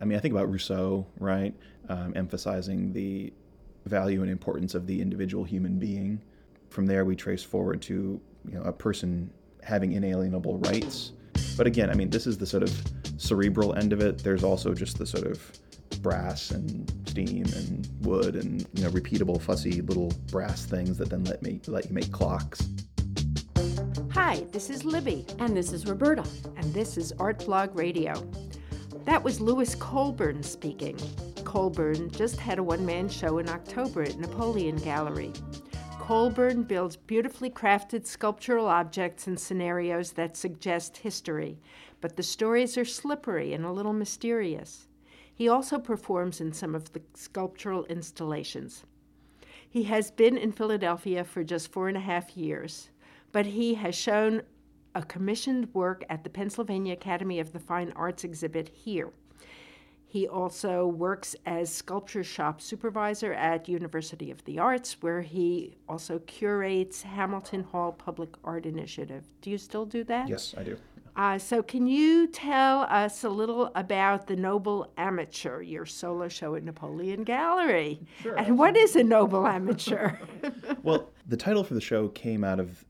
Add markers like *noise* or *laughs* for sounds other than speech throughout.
I mean, I think about Rousseau, right? Um, emphasizing the value and importance of the individual human being. From there, we trace forward to you know a person having inalienable rights. But again, I mean, this is the sort of cerebral end of it. There's also just the sort of brass and steam and wood and you know repeatable fussy little brass things that then let me let you make clocks. Hi, this is Libby. And this is Roberta. And this is Artblog Radio. That was Lewis Colburn speaking. Colburn just had a one man show in October at Napoleon Gallery. Colburn builds beautifully crafted sculptural objects and scenarios that suggest history, but the stories are slippery and a little mysterious. He also performs in some of the sculptural installations. He has been in Philadelphia for just four and a half years, but he has shown a commissioned work at the Pennsylvania Academy of the Fine Arts exhibit here. He also works as sculpture shop supervisor at University of the Arts, where he also curates Hamilton Hall Public Art Initiative. Do you still do that? Yes, I do. Uh, so, can you tell us a little about the Noble Amateur, your solo show at Napoleon Gallery? Sure. And what is a Noble Amateur? *laughs* well, the title for the show came out of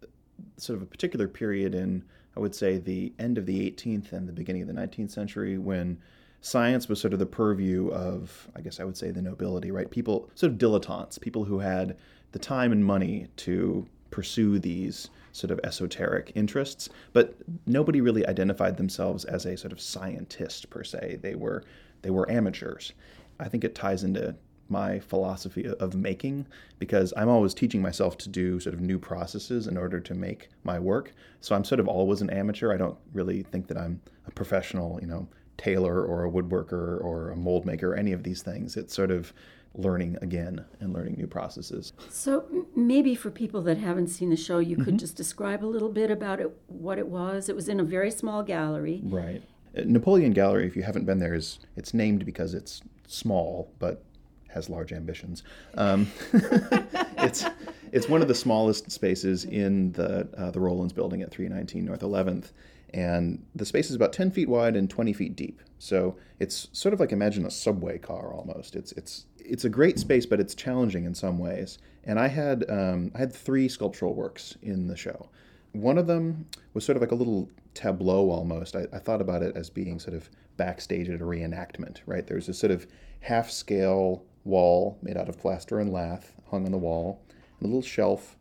sort of a particular period in, I would say, the end of the 18th and the beginning of the 19th century when science was sort of the purview of, I guess I would say, the nobility, right? People, sort of dilettantes, people who had the time and money to pursue these sort of esoteric interests, but nobody really identified themselves as a sort of scientist per se. They were they were amateurs. I think it ties into my philosophy of making because I'm always teaching myself to do sort of new processes in order to make my work. So I'm sort of always an amateur. I don't really think that I'm a professional, you know, tailor or a woodworker or a mold maker or any of these things. It's sort of learning again and learning new processes. So maybe for people that haven't seen the show, you could mm-hmm. just describe a little bit about it, what it was. It was in a very small gallery. Right. Uh, Napoleon Gallery, if you haven't been there, is it's named because it's small, but has large ambitions. Um, *laughs* it's it's one of the smallest spaces in the uh, the Rollins building at 319 North 11th, and the space is about 10 feet wide and 20 feet deep. So it's sort of like imagine a subway car almost. It's it's it's a great space, but it's challenging in some ways. And I had um, I had three sculptural works in the show. One of them was sort of like a little tableau almost. I, I thought about it as being sort of backstage at a reenactment, right? There's a sort of half scale wall made out of plaster and lath hung on the wall, a little shelf,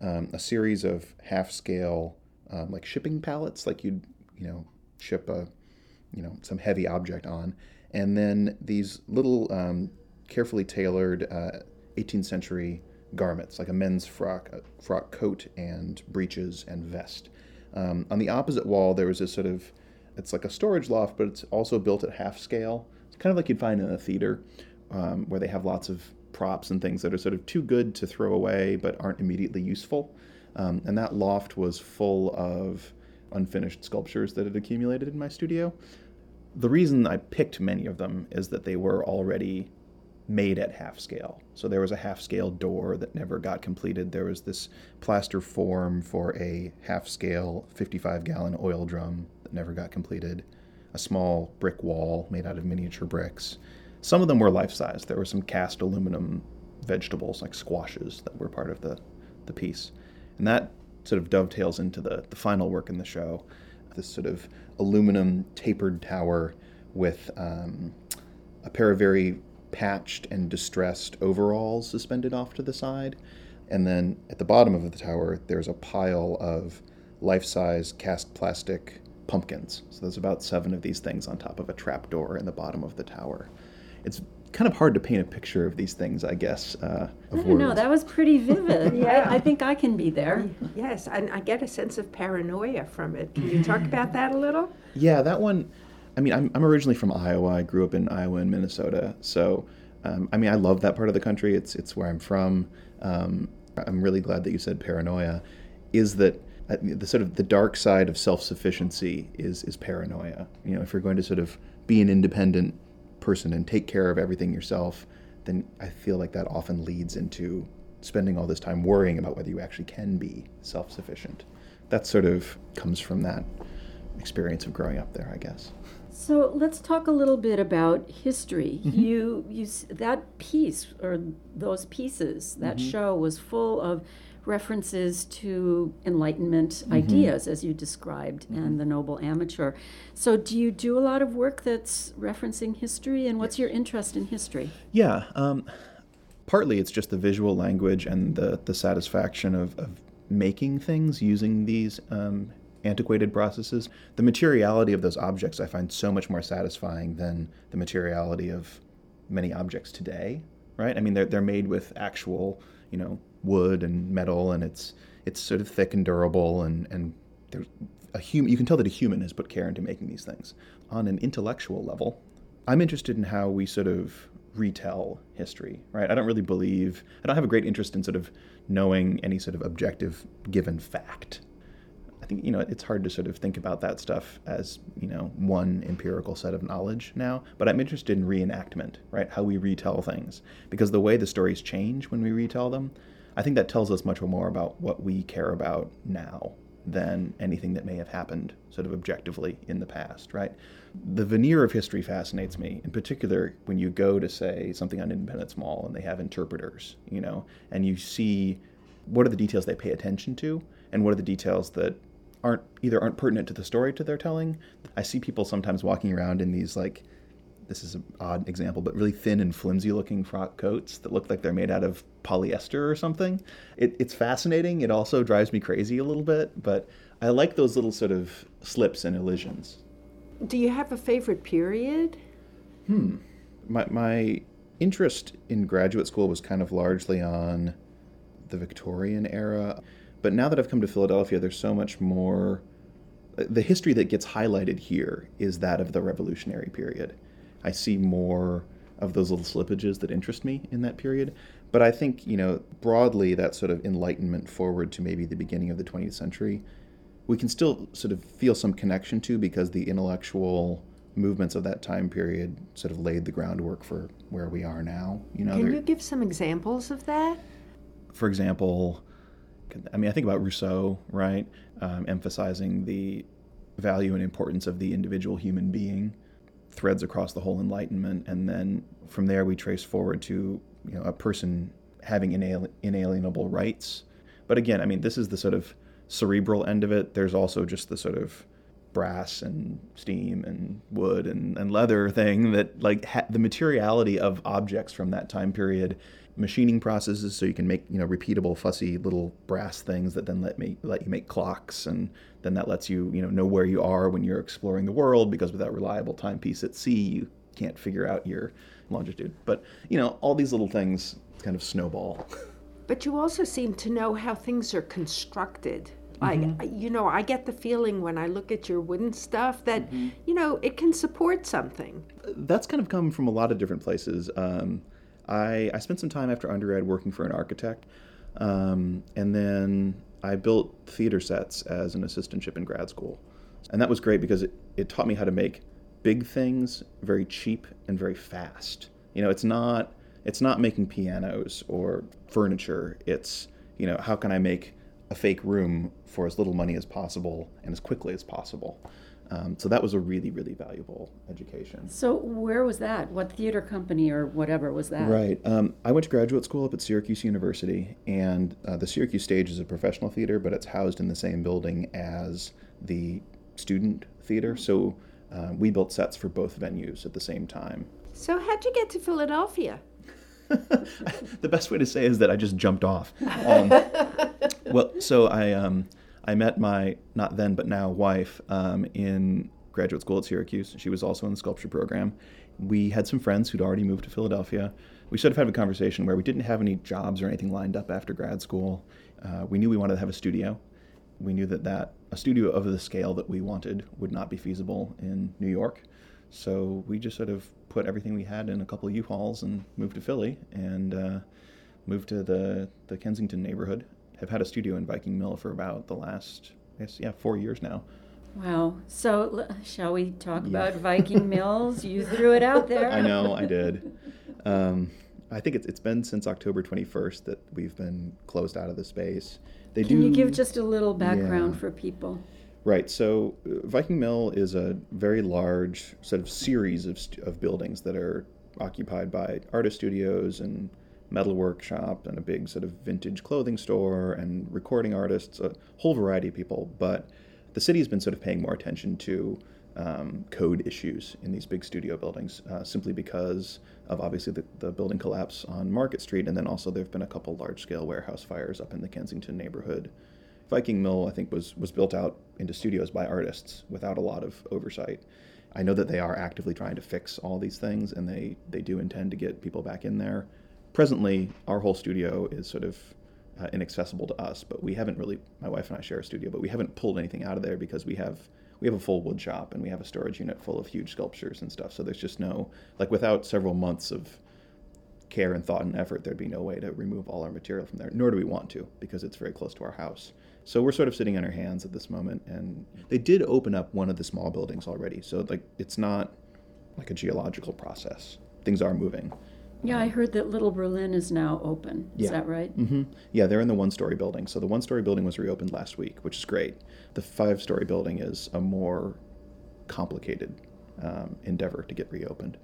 um, a series of half scale um, like shipping pallets, like you'd you know ship a you know some heavy object on, and then these little um, carefully tailored uh, 18th century garments, like a men's frock, a frock coat and breeches and vest. Um, on the opposite wall, there was this sort of, it's like a storage loft, but it's also built at half scale. It's kind of like you'd find in a theater, um, where they have lots of props and things that are sort of too good to throw away, but aren't immediately useful. Um, and that loft was full of unfinished sculptures that had accumulated in my studio. The reason I picked many of them is that they were already made at half scale. So there was a half scale door that never got completed. There was this plaster form for a half scale 55 gallon oil drum that never got completed, a small brick wall made out of miniature bricks. Some of them were life size. There were some cast aluminum vegetables like squashes that were part of the, the piece. And that sort of dovetails into the, the final work in the show this sort of aluminum tapered tower with um, a pair of very patched and distressed overalls suspended off to the side. And then at the bottom of the tower, there's a pile of life size cast plastic pumpkins. So there's about seven of these things on top of a trap door in the bottom of the tower. It's kind of hard to paint a picture of these things, I guess. Uh, I don't know. That was pretty vivid. *laughs* yeah, I, I, think I can be there. Yes, and I get a sense of paranoia from it. Can you talk about that a little? Yeah, that one. I mean, I'm, I'm originally from Iowa. I grew up in Iowa and Minnesota. So, um, I mean, I love that part of the country. It's it's where I'm from. Um, I'm really glad that you said paranoia. Is that uh, the sort of the dark side of self-sufficiency is is paranoia. You know, if you're going to sort of be an independent person and take care of everything yourself, then I feel like that often leads into spending all this time worrying about whether you actually can be self-sufficient. That sort of comes from that experience of growing up there, I guess. So let's talk a little bit about history. Mm-hmm. You, you, that piece or those pieces, that mm-hmm. show was full of references to Enlightenment ideas, as you described, and the noble amateur. So, do you do a lot of work that's referencing history, and what's your interest in history? Yeah, um, partly it's just the visual language and the, the satisfaction of, of making things using these um, antiquated processes. The materiality of those objects I find so much more satisfying than the materiality of many objects today, right? I mean, they're, they're made with actual, you know, wood and metal, and it's it's sort of thick and durable, and and there's a human. You can tell that a human has put care into making these things. On an intellectual level, I'm interested in how we sort of retell history, right? I don't really believe, I don't have a great interest in sort of knowing any sort of objective given fact. I think, you know, it's hard to sort of think about that stuff as, you know, one empirical set of knowledge now, but I'm interested in reenactment, right? How we retell things. Because the way the stories change when we retell them, I think that tells us much more about what we care about now than anything that may have happened sort of objectively in the past, right? The veneer of history fascinates me, in particular when you go to, say, something on Independence Mall and they have interpreters, you know, and you see what are the details they pay attention to and what are the details that aren't either aren't pertinent to the story to their telling. I see people sometimes walking around in these like this is an odd example, but really thin and flimsy looking frock coats that look like they're made out of polyester or something. It, it's fascinating. It also drives me crazy a little bit, but I like those little sort of slips and elisions. Do you have a favorite period? Hmm. My, my interest in graduate school was kind of largely on the Victorian era, but now that I've come to Philadelphia, there's so much more. Uh, the history that gets highlighted here is that of the Revolutionary period. I see more of those little slippages that interest me in that period. But I think, you know, broadly, that sort of enlightenment forward to maybe the beginning of the 20th century, we can still sort of feel some connection to because the intellectual movements of that time period sort of laid the groundwork for where we are now. You know, Can you give some examples of that? for example, I mean, I think about Rousseau, right? Um, emphasizing the value and importance of the individual human being, threads across the whole Enlightenment, and then from there we trace forward to you know a person having inali- inalienable rights. But again, I mean, this is the sort of cerebral end of it. There's also just the sort of brass and steam and wood and, and leather thing that like ha- the materiality of objects from that time period machining processes so you can make you know repeatable fussy little brass things that then let me let you make clocks and then that lets you you know know where you are when you're exploring the world because without reliable timepiece at sea you can't figure out your longitude but you know all these little things kind of snowball But you also seem to know how things are constructed. Like, you know, I get the feeling when I look at your wooden stuff that, you know, it can support something. that's kind of come from a lot of different places. Um, I, I spent some time after undergrad working for an architect, um, and then I built theater sets as an assistantship in grad school. And that was great because it, it taught me how to make big things very cheap and very fast. You know, it's not it's not making pianos or furniture. It's, you know, how can I make a fake room for as little money as possible and as quickly as possible. Um, so that was a really, really valuable education. So, where was that? What theater company or whatever was that? Right. Um, I went to graduate school up at Syracuse University, and uh, the Syracuse stage is a professional theater, but it's housed in the same building as the student theater. So uh, we built sets for both venues at the same time. So, how'd you get to Philadelphia? *laughs* *laughs* the best way to say is that I just jumped off. *laughs* Um, well, so I um, I met my not then but now wife um, in graduate school at Syracuse. She was also in the sculpture program. We had some friends who'd already moved to Philadelphia. We sort of had a conversation where we didn't have any jobs or anything lined up after grad school. Uh, we knew we wanted to have a studio. We knew that, that a studio of the scale that we wanted would not be feasible in New York. So we just sort of put everything we had in a couple of U-Hauls and moved to Philly and uh, moved to the, the Kensington neighborhood. Have had a studio in Viking Mill for about the last, I guess, yeah, four years now. Wow. So, l- shall we talk about Viking Mills? You *laughs* threw it out there. I know, I did. *laughs* Um, I think it's, it's been since October 21st that we've been closed out of the space. They Can do you give just a little background Yeah. for people? Right. So uh, Viking Mill is a very large sort of series of, st- of buildings that are occupied by artist studios and metal workshop and a big sort of vintage clothing store and recording artists, a whole variety of people. But the city has been sort of paying more attention to um, code issues in these big studio buildings, uh, simply because of obviously the, the building collapse on Market Street, and then also there have been a couple large scale warehouse fires up in the Kensington neighborhood. Viking Mill, I think, was was built out into studios by artists without a lot of oversight. I know that they are actively trying to fix all these things, and they they do intend to get people back in there. Presently, our whole studio is sort of uh, inaccessible to us, but we haven't really. My wife and I share a studio, but we haven't pulled anything out of there because we have we have a full wood shop and we have a storage unit full of huge sculptures and stuff. So there's just no like without several months of care and thought and effort, there'd be no way to remove all our material from there. Nor do we want to because it's very close to our house. So we're sort of sitting on our hands at this moment. And they did open up one of the small buildings already. So like it's not like a geological process. Things are moving. Yeah, I heard that Little Berlin is now open. Is Yeah. that right? hmm Yeah, they're in the one story building. So the one story building was reopened last week, which is great. The five story building is a more complicated um, endeavor to get reopened.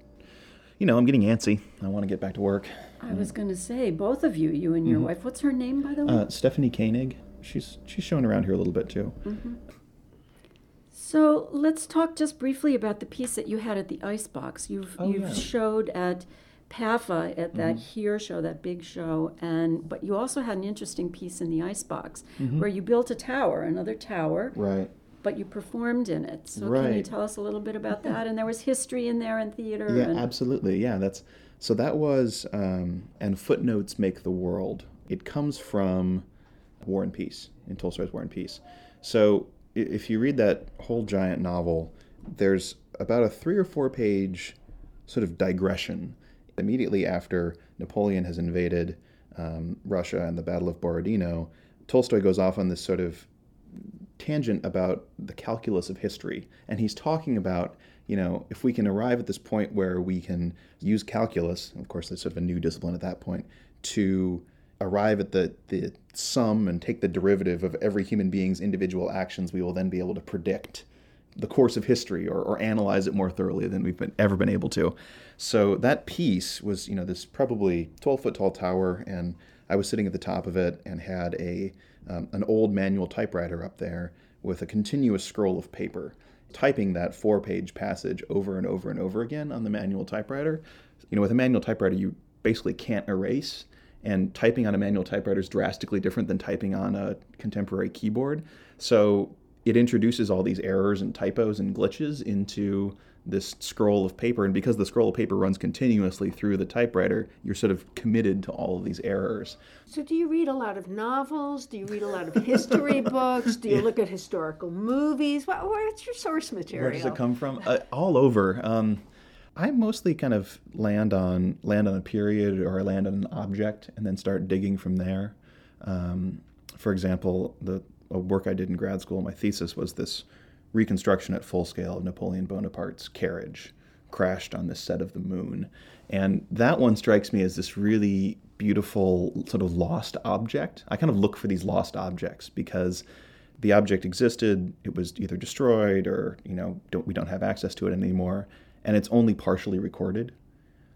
You know, I'm getting antsy. I want to get back to work. I was going to say, both of you, you and your wife. What's her name, by the way? Uh, Stephanie Koenig, she's she's shown around here a little bit too. So let's talk just briefly about the piece that you had at the Icebox. You've Oh, you've yeah. Mm-hmm. showed at PAFA at that here show, that big show, and but you also had an interesting piece in the Icebox Mm-hmm. where you built a tower, another tower, Right. but you performed in it. So can you tell us a little bit about that? And there was history in there and theater. Yeah, and, absolutely. Yeah, that's so that was um, and footnotes make the world. It comes from War and Peace in Tolstoy's War and Peace. So if you read that whole giant novel, there's about a three or four page sort of digression immediately after Napoleon has invaded um, Russia and the Battle of Borodino. Tolstoy goes off on this sort of tangent about the calculus of history. And he's talking about, you know, if we can arrive at this point where we can use calculus, of course, that's sort of a new discipline at that point, to arrive at the, the sum and take the derivative of every human being's individual actions, we will then be able to predict the course of history or, or analyze it more thoroughly than we've been, ever been able to. So that piece was, you know, this probably 12 foot tall tower, and I was sitting at the top of it and had a um, an old manual typewriter up there with a continuous scroll of paper, typing that four page passage over and over and over again on the manual typewriter. You know, with a manual typewriter, you basically can't erase and typing on a manual typewriter is drastically different than typing on a contemporary keyboard. So it introduces all these errors and typos and glitches into this scroll of paper. And because the scroll of paper runs continuously through the typewriter, you're sort of committed to all of these errors. So, do you read a lot of novels? Do you read a lot of history *laughs* books? Do you look at historical movies? What, where's your source material? Where does it come from? Uh, all over. Um, I mostly kind of land on land on a period or I land on an object and then start digging from there. Um, for example, the a work I did in grad school, my thesis was this reconstruction at full scale of Napoleon Bonaparte's carriage crashed on this set of the moon. And that one strikes me as this really beautiful sort of lost object. I kind of look for these lost objects because the object existed, it was either destroyed or, you know, don't, we don't have access to it anymore, and it's only partially recorded.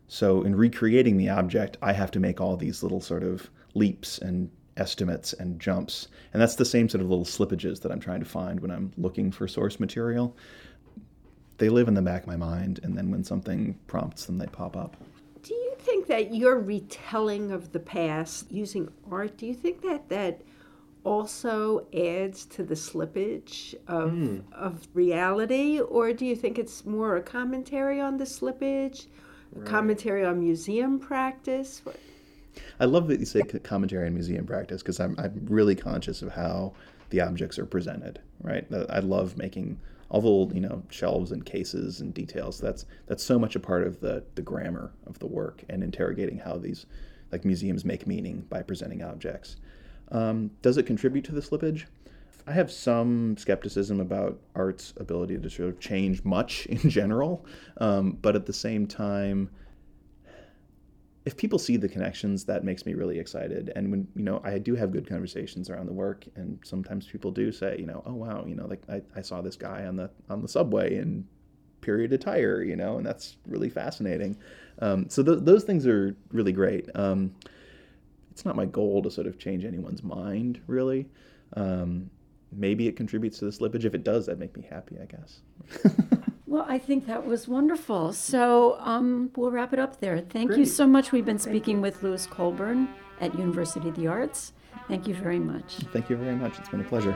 So in recreating the object, I have to make all these little sort of leaps and estimates and jumps. And that's the same sort of little slippages that I'm trying to find when I'm looking for source material. They live in the back of my mind, and then when something prompts them, they pop up. Do you think that your retelling of the past using art, do you think that that also adds to the slippage of, hmm. of reality? Or do you think it's more a commentary on the slippage, a commentary on museum practice? I love that you say commentary and museum practice because I'm, I'm really conscious of how the objects are presented, right? I love making all the old, you know, shelves and cases and details. That's that's so much a part of the the grammar of the work and interrogating how these like museums make meaning by presenting objects. Um, does it contribute to the slippage? I have some skepticism about art's ability to sort of change much *laughs* in general, um, but at the same time, if people see the connections, that makes me really excited. And when you know, I do have good conversations around the work, and sometimes people do say, you know, oh wow, you know, like I, I saw this guy on the on the subway in period attire, you know, and that's really fascinating. Um, so th- those things are really great. Um, it's not my goal to sort of change anyone's mind, really. Um, maybe it contributes to the slippage. If it does, that'd make me happy, I guess. *laughs* Well, I think that was wonderful. So um, we'll wrap it up there. Thank Great. you so much. We've been speaking with Lewis Colburn at University of the Arts. Thank you very much. Thank you very much. It's been a pleasure.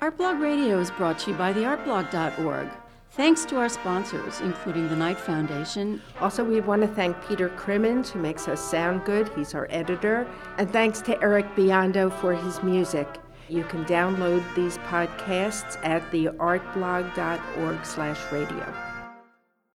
Artblog Radio is brought to you by theartblog.org. Thanks to our sponsors, including the Knight Foundation. Also, we want to thank Peter Crimmins, who makes us sound good. He's our editor. And thanks to Eric Biondo for his music. You can download these podcasts at theartblog.org slash radio.